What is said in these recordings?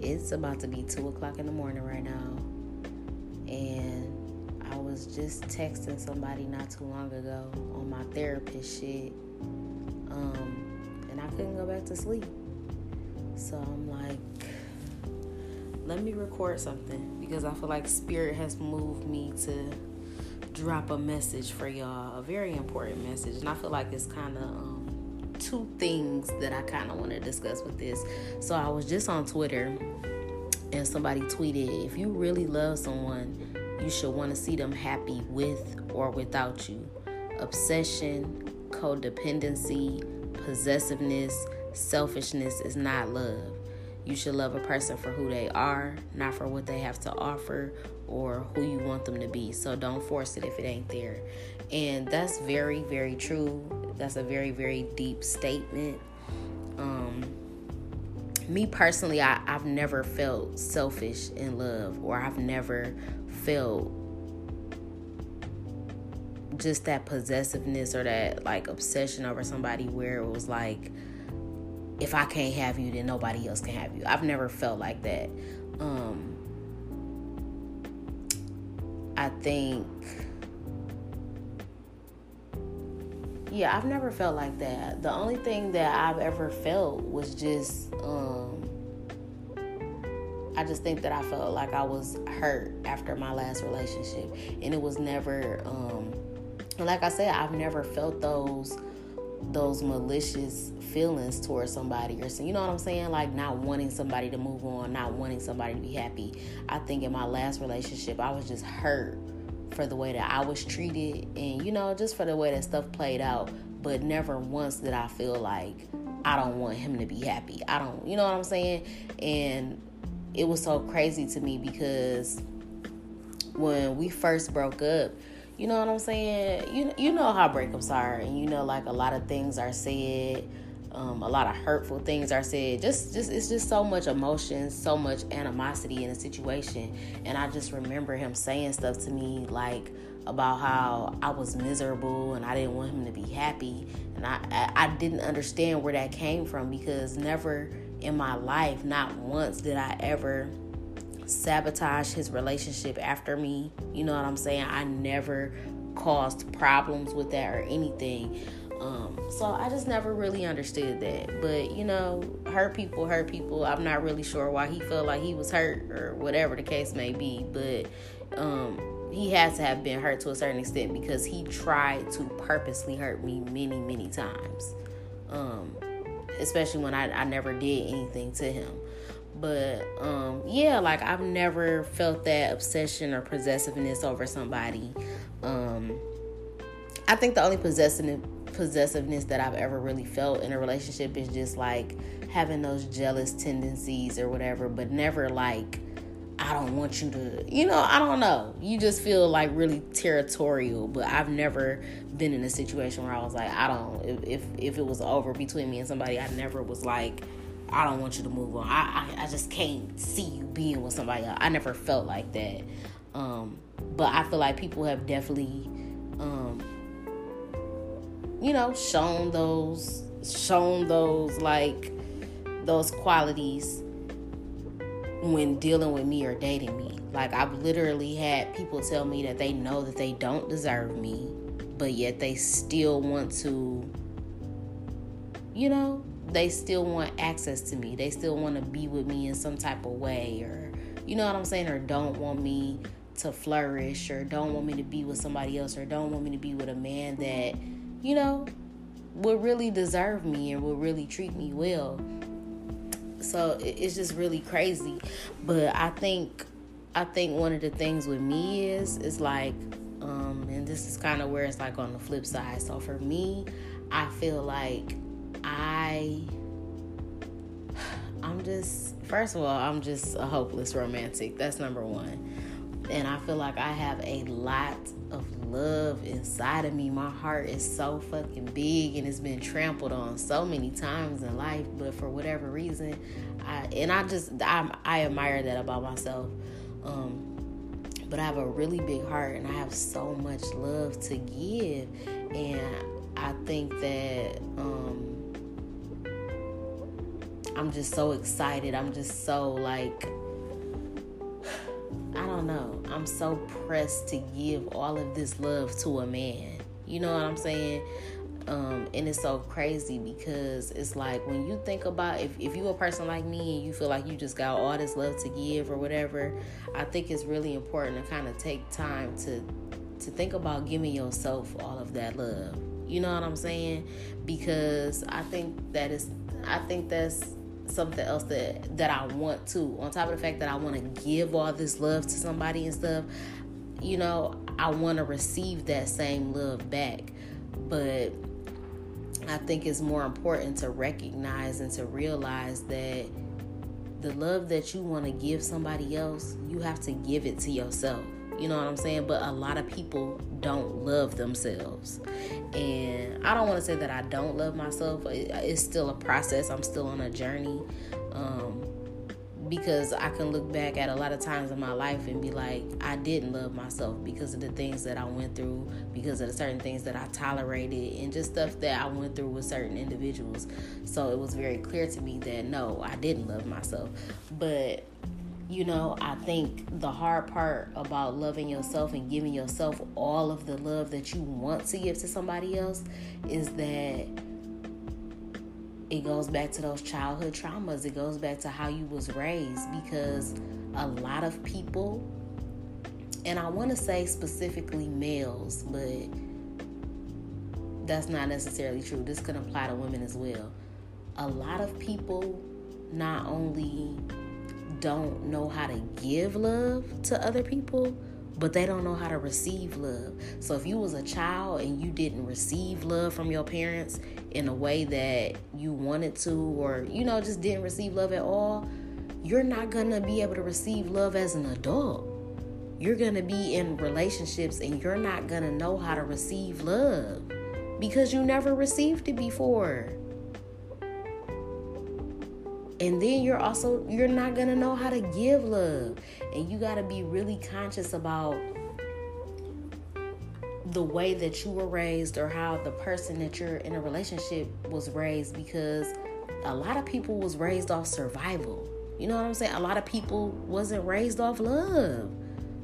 it's about to be two o'clock in the morning right now, and I was just texting somebody not too long ago on my therapist shit, um, and I couldn't go back to sleep. So I'm like, let me record something because I feel like spirit has moved me to drop a message for y'all, a very important message, and I feel like it's kind of um, two things that I kind of want to discuss with this. So I was just on Twitter, and somebody tweeted, "If you really love someone, you should want to see them happy with or without you. Obsession, codependency, possessiveness, selfishness is not love." You should love a person for who they are, not for what they have to offer or who you want them to be. So don't force it if it ain't there. And that's very, very true. That's a very, very deep statement. Um, me personally, I, I've never felt selfish in love, or I've never felt just that possessiveness or that like obsession over somebody where it was like, if I can't have you, then nobody else can have you. I've never felt like that. Um, I think, yeah, I've never felt like that. The only thing that I've ever felt was just, um, I just think that I felt like I was hurt after my last relationship, and it was never, um, like I said, I've never felt those those malicious feelings towards somebody or so you know what I'm saying? Like not wanting somebody to move on not wanting somebody to be happy. I think in my last relationship I was just hurt for the way that I was treated and you know just for the way that stuff played out. But never once did I feel like I don't want him to be happy. I don't you know what I'm saying? And it was so crazy to me because when we first broke up you know what I'm saying? You you know how breakups are, and you know like a lot of things are said, um, a lot of hurtful things are said. Just just it's just so much emotion, so much animosity in a situation, and I just remember him saying stuff to me like about how I was miserable and I didn't want him to be happy, and I I, I didn't understand where that came from because never in my life, not once did I ever sabotage his relationship after me. You know what I'm saying? I never caused problems with that or anything. Um, so I just never really understood that. But you know, hurt people hurt people. I'm not really sure why he felt like he was hurt or whatever the case may be. But um, he has to have been hurt to a certain extent because he tried to purposely hurt me many, many times. Um, especially when I, I never did anything to him. But um, yeah, like I've never felt that obsession or possessiveness over somebody. Um, I think the only possessive possessiveness that I've ever really felt in a relationship is just like having those jealous tendencies or whatever, but never like I don't want you to, you know, I don't know. You just feel like really territorial, but I've never been in a situation where I was like, I don't if if, it was over between me and somebody, I never was like I don't want you to move on. I, I, I just can't see you being with somebody else. I never felt like that. Um, but I feel like people have definitely, um, you know, shown those, shown those like those qualities when dealing with me or dating me. Like I've literally had people tell me that they know that they don't deserve me, but yet they still want to, you know, they still want access to me. They still want to be with me in some type of way or you know what I'm saying or don't want me to flourish or don't want me to be with somebody else or don't want me to be with a man that, you know, would really deserve me and would really treat me well. So it's just really crazy. But I think I think one of the things with me is is like um and this is kind of where it's like on the flip side. So for me, I feel like I I'm just first of all, I'm just a hopeless romantic. That's number 1. And I feel like I have a lot of love inside of me. My heart is so fucking big and it's been trampled on so many times in life, but for whatever reason, I and I just I, I admire that about myself. Um, but I have a really big heart and I have so much love to give, and I think that um, I'm just so excited. I'm just so like so pressed to give all of this love to a man. You know what I'm saying? Um, and it's so crazy because it's like when you think about if, if you're a person like me and you feel like you just got all this love to give or whatever, I think it's really important to kind of take time to to think about giving yourself all of that love. You know what I'm saying? Because I think that is I think that's something else that that I want to. On top of the fact that I want to give all this love to somebody and stuff, you know, I want to receive that same love back. But I think it's more important to recognize and to realize that the love that you want to give somebody else, you have to give it to yourself. You know what I'm saying? But a lot of people don't love themselves. And I don't want to say that I don't love myself. It's still a process. I'm still on a journey. Um, because I can look back at a lot of times in my life and be like, I didn't love myself because of the things that I went through, because of the certain things that I tolerated, and just stuff that I went through with certain individuals. So it was very clear to me that no, I didn't love myself. But you know, I think the hard part about loving yourself and giving yourself all of the love that you want to give to somebody else is that it goes back to those childhood traumas. It goes back to how you was raised because a lot of people and I want to say specifically males, but that's not necessarily true. This can apply to women as well. A lot of people not only don't know how to give love to other people, but they don't know how to receive love. So if you was a child and you didn't receive love from your parents in a way that you wanted to or you know just didn't receive love at all, you're not going to be able to receive love as an adult. You're going to be in relationships and you're not going to know how to receive love because you never received it before and then you're also you're not gonna know how to give love. And you got to be really conscious about the way that you were raised or how the person that you're in a relationship was raised because a lot of people was raised off survival. You know what i'm saying? A lot of people wasn't raised off love.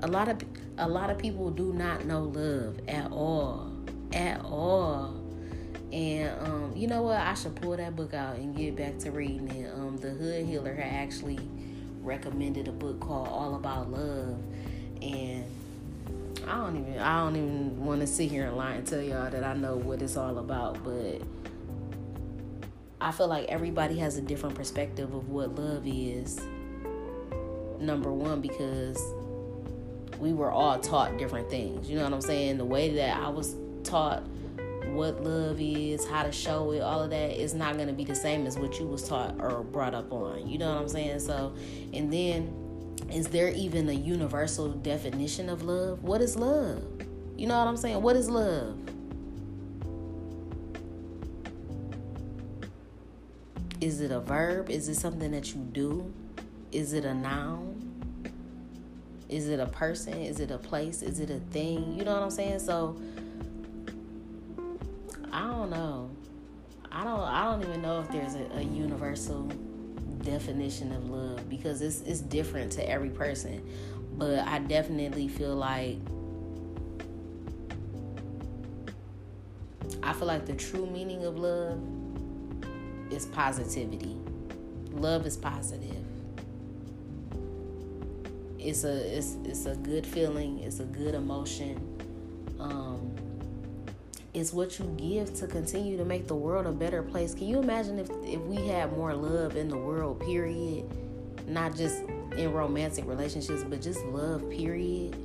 A lot of a lot of people do not know love at all at all. And um, you know what? I should pull that book out and get back to reading it. Um, the Hood Healer had actually recommended a book called All About Love, and I don't even I don't even want to sit here and lie and tell y'all that I know what it's all about, but I feel like everybody has a different perspective of what love is. Number one, because we were all taught different things. You know what I'm saying? The way that I was taught what love is, how to show it, all of that is not going to be the same as what you was taught or brought up on. You know what I'm saying? So, and then is there even a universal definition of love? What is love? You know what I'm saying? What is love? Is it a verb? Is it something that you do? Is it a noun? Is it a person? Is it a place? Is it a thing? You know what I'm saying? So, I don't know. I don't. I don't even know if there's a, a universal definition of love because it's it's different to every person. But I definitely feel like I feel like the true meaning of love is positivity. Love is positive. It's a it's it's a good feeling. It's a good emotion. Um, it's what you give to continue to make the world a better place. Can you imagine if if we had more love in the world? Period. Not just in romantic relationships, but just love. Period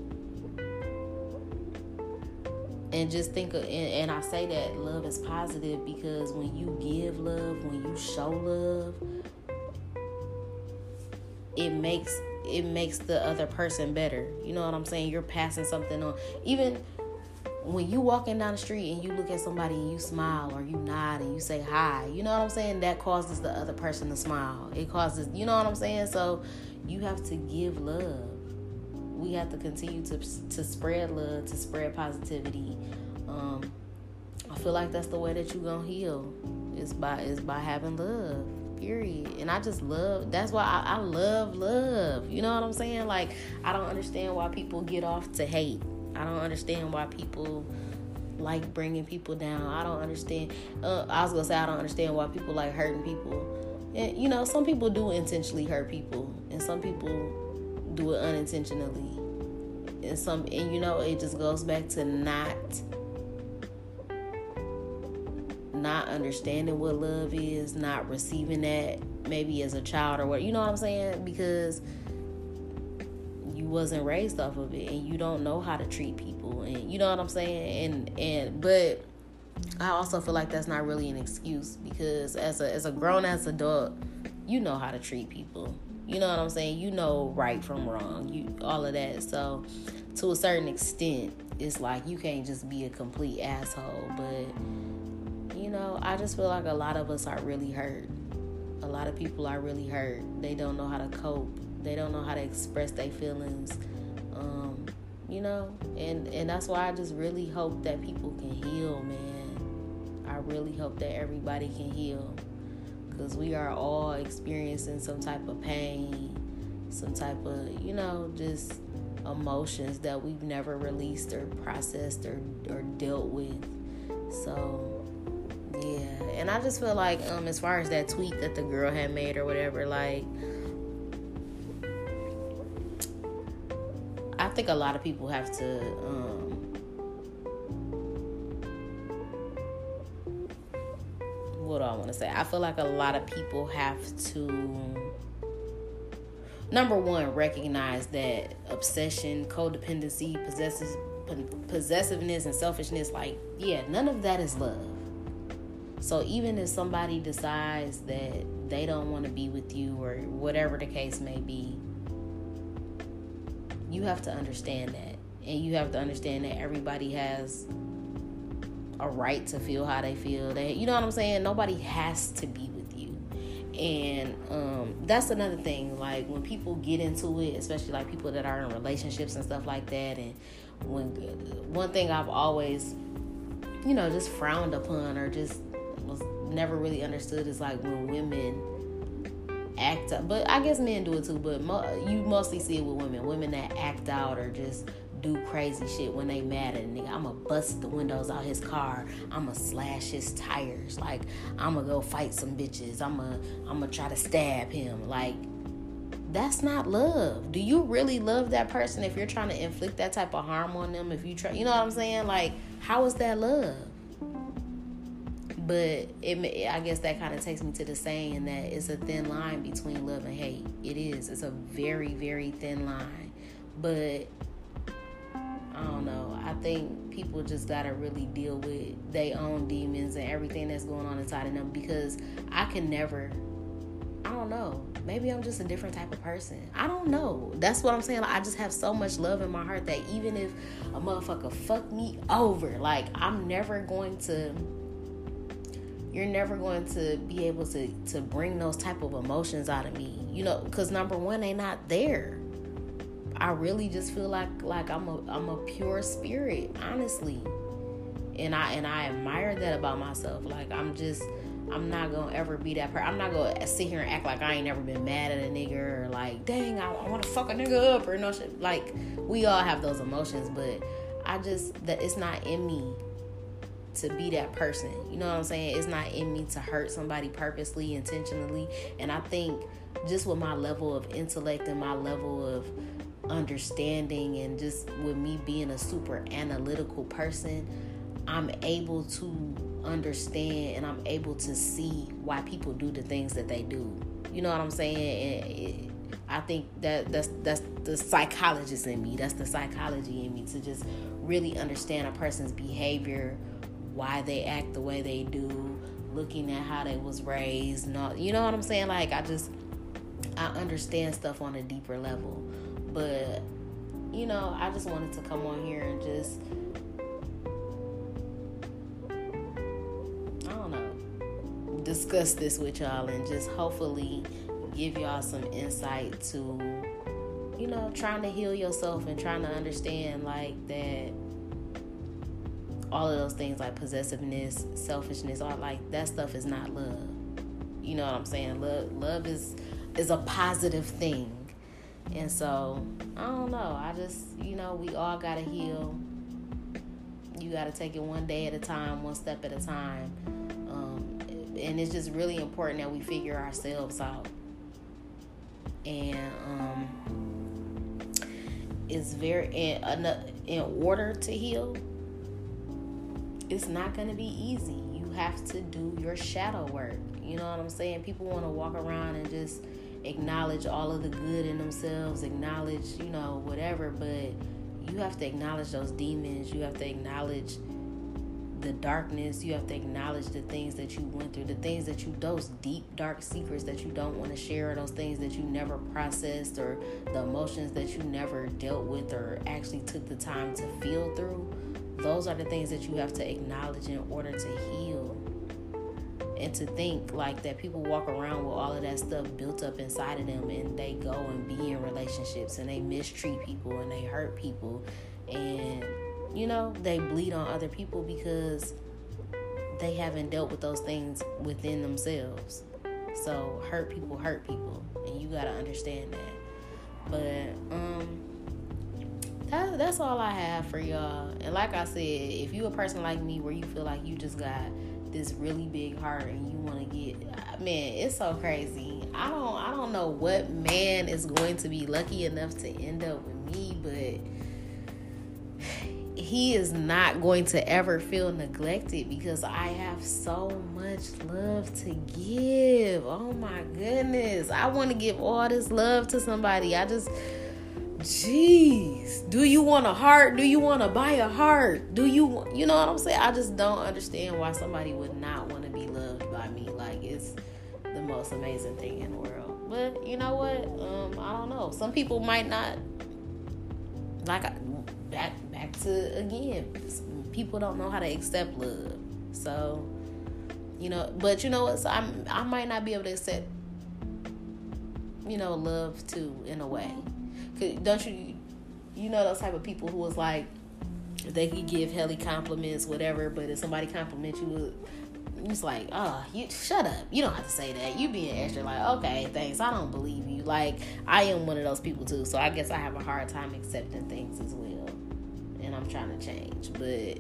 and just think of, and, and, i say that love is positive because when you give love when you show love it makes it makes the other person better you know what i'm saying you're passing something on even when you walking down the street and you look at somebody and you smile or you nod and you say hi you know what i'm saying that causes the other person to smile it causes you know what i'm saying so you have to give love we have to continue to to spread love, to spread positivity. Um, I feel like that's the way that you're gonna heal. Is by is by having love. Period. And I just love. That's why I, I love love. You know what I'm saying? Like I don't understand why people get off to hate. I don't understand why people like bringing people down. I don't understand. Uh, I was gonna say I don't understand why people like hurting people. And you know, some people do intentionally hurt people, and some people do it unintentionally. And some and you know it just goes back to not not understanding what love is, not receiving that maybe as a child or what you know what I'm saying? Because wasn't raised off of it and you don't know how to treat people and you know what I'm saying? And and but I also feel like that's not really an excuse because as a as a grown ass adult, you know how to treat people. You know what I'm saying? You know right from wrong. You all of that. So to a certain extent, it's like you can't just be a complete asshole. But you know, I just feel like a lot of us are really hurt. A lot of people are really hurt. They don't know how to cope. They don't know how to express their feelings. Um, you know, and and that's why I just really hope that people can heal, man. I really hope that everybody can heal because we are all experiencing some type of pain, some type of, you know, just emotions that we've never released or processed or, or dealt with. So, yeah. And I just feel like, um, as far as that tweet that the girl had made or whatever, like, think a lot of people have to, um, what do I want to say? I feel like a lot of people have to number one recognize that obsession, codependency, possessive possessiveness and selfishness like yeah, none of that is love. So even if somebody decides that they don't want to be with you or whatever the case may be, you have to understand that. And you have to understand that everybody has a right to feel how they feel. That you know what I'm saying? Nobody has to be with you. And um, that's another thing. Like when people get into it, especially like people that are in relationships and stuff like that. And when one thing I've always, you know, just frowned upon or just was never really understood is like when women act out. But I guess men do it too. But mo- you mostly see it with women. Women that act out or just do crazy shit when they mad at a nigga. I'ma bust the windows out his car. I'ma slash his tires. Like I'ma go fight some bitches. I'ma I'ma try to stab him. Like that's not love. Do you really love that person if you're trying to inflict that type of harm on them? If you try, you know what I'm saying? Like how is that love? But it, I guess that kind of takes me to the saying that it's a thin line between love and hate. It is. It's a very, very thin line. But I don't know. I think people just gotta really deal with their own demons and everything that's going on inside of them because I can never. I don't know. Maybe I'm just a different type of person. I don't know. That's what I'm saying. Like, I just have so much love in my heart that even if a motherfucker fuck me over, like I'm never going to you're never going to be able to to bring those type of emotions out of me you know because number one they not there I really just feel like like I'm a I'm a pure spirit, honestly. And I and I admire that about myself. Like I'm just I'm not gonna ever be that person. I'm not gonna sit here and act like I ain't never been mad at a nigga or like, dang, I, I want to fuck a nigga up or no shit. Like we all have those emotions, but I just that it's not in me to be that person. You know what I'm saying? It's not in me to hurt somebody purposely, intentionally. And I think just with my level of intellect and my level of understanding and just with me being a super analytical person, I'm able to understand and I'm able to see why people do the things that they do. You know what I'm saying? And it, I think that that's that's the psychologist in me. That's the psychology in me to just really understand a person's behavior, why they act the way they do, looking at how they was raised, not you know what I'm saying? Like I just I understand stuff on a deeper level. But you know, I just wanted to come on here and just I don't know, discuss this with y'all and just hopefully give y'all some insight to you know, trying to heal yourself and trying to understand like that all of those things like possessiveness, selfishness, all like that stuff is not love. You know what I'm saying? Love love is is a positive thing. And so, I don't know. I just, you know, we all got to heal. You got to take it one day at a time, one step at a time. Um, and it's just really important that we figure ourselves out. And um, it's very, in, in order to heal, it's not going to be easy. You have to do your shadow work. You know what I'm saying? People want to walk around and just acknowledge all of the good in themselves, acknowledge, you know, whatever, but you have to acknowledge those demons. You have to acknowledge the darkness. You have to acknowledge the things that you went through, the things that you, those deep, dark secrets that you don't want to share, those things that you never processed, or the emotions that you never dealt with or actually took the time to feel through those are the things that you have to acknowledge in order to heal. And to think like that people walk around with all of that stuff built up inside of them and they go and be in relationships and they mistreat people and they hurt people and you know, they bleed on other people because they haven't dealt with those things within themselves. So hurt people hurt people and you got to understand that. But um that, that's all I have for y'all. And like I said, if you a person like me where you feel like you just got this really big heart and you want to get man, it's so crazy. I don't I don't know what man is going to be lucky enough to end up with me, but he is not going to ever feel neglected because I have so much love to give. Oh my goodness. I want to give all this love to somebody. I just Jeez, do you want a heart? Do you want to buy a heart? Do you, you know what I'm saying? I just don't understand why somebody would not want to be loved by me. Like it's the most amazing thing in the world. But you know what? Um, I don't know. Some people might not. Like back back to again, people don't know how to accept love. So, you know, but you know what? So I'm I might not be able to accept, you know, love too in a way don't you you know those type of people who was like they could give Helly compliments, whatever, but if somebody compliment you, uh, it's like, oh, you shut up. You don't have to say that. You being extra, like, okay, thanks. I don't believe you. Like, I am one of those people too, so I guess I have a hard time accepting things as well, and I'm trying to change. But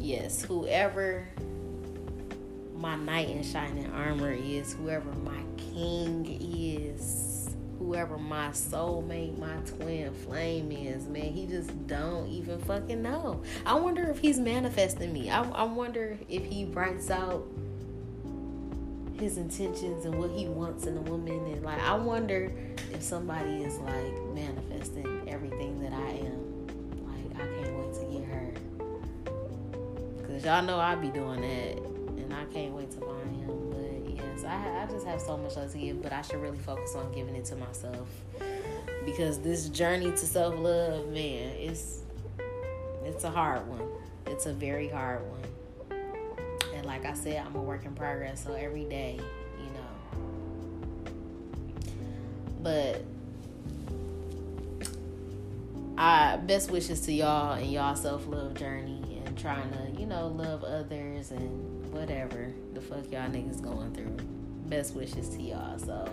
yes, whoever my knight in shining armor is, whoever my king is whoever my soulmate, my twin flame is, man, he just don't even fucking know. I wonder if he's manifesting me. I, I wonder if he writes out his intentions and what he wants in a woman and like I wonder if somebody is like manifesting everything that I am. Like I can't wait to get her. Cause y'all know I be doing that and I can't wait to find him. I, I just have so much love to give, but I should really focus on giving it to myself because this journey to self love, man, it's it's a hard one. It's a very hard one. And like I said, I'm a work in progress, so every day, you know. But I best wishes to y'all and y'all self love journey and trying to, you know, love others and whatever the fuck y'all niggas going through best wishes to y'all. So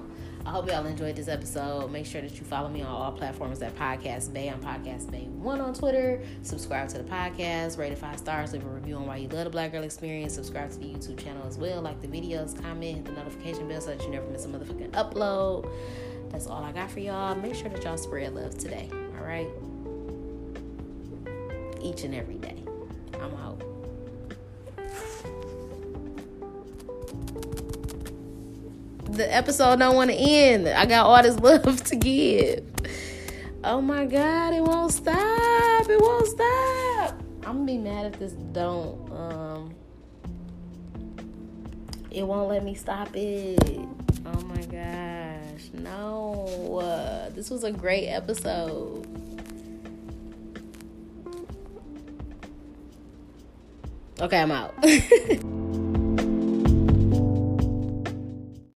I hope y'all enjoyed this episode. Make sure that you follow me on all platforms at Podcast Bay. I'm Podcast Bay One on Twitter. Subscribe to the podcast. Rate it five stars. Leave a review on why you love the Black Girl Experience. Subscribe to the YouTube channel as well. Like the videos. Comment. Hit the notification bell so that you never miss a motherfucking upload. That's all I got for y'all. Make sure that y'all spread love today. All right. Each and every day. I'm out. The episode don't want to end. I got all this love to give. Oh my God, it won't stop. It won't stop. I'm gonna be mad if this don't. Um, it won't let me stop it. Oh my gosh, no. Uh, this was a great episode. Okay, I'm out.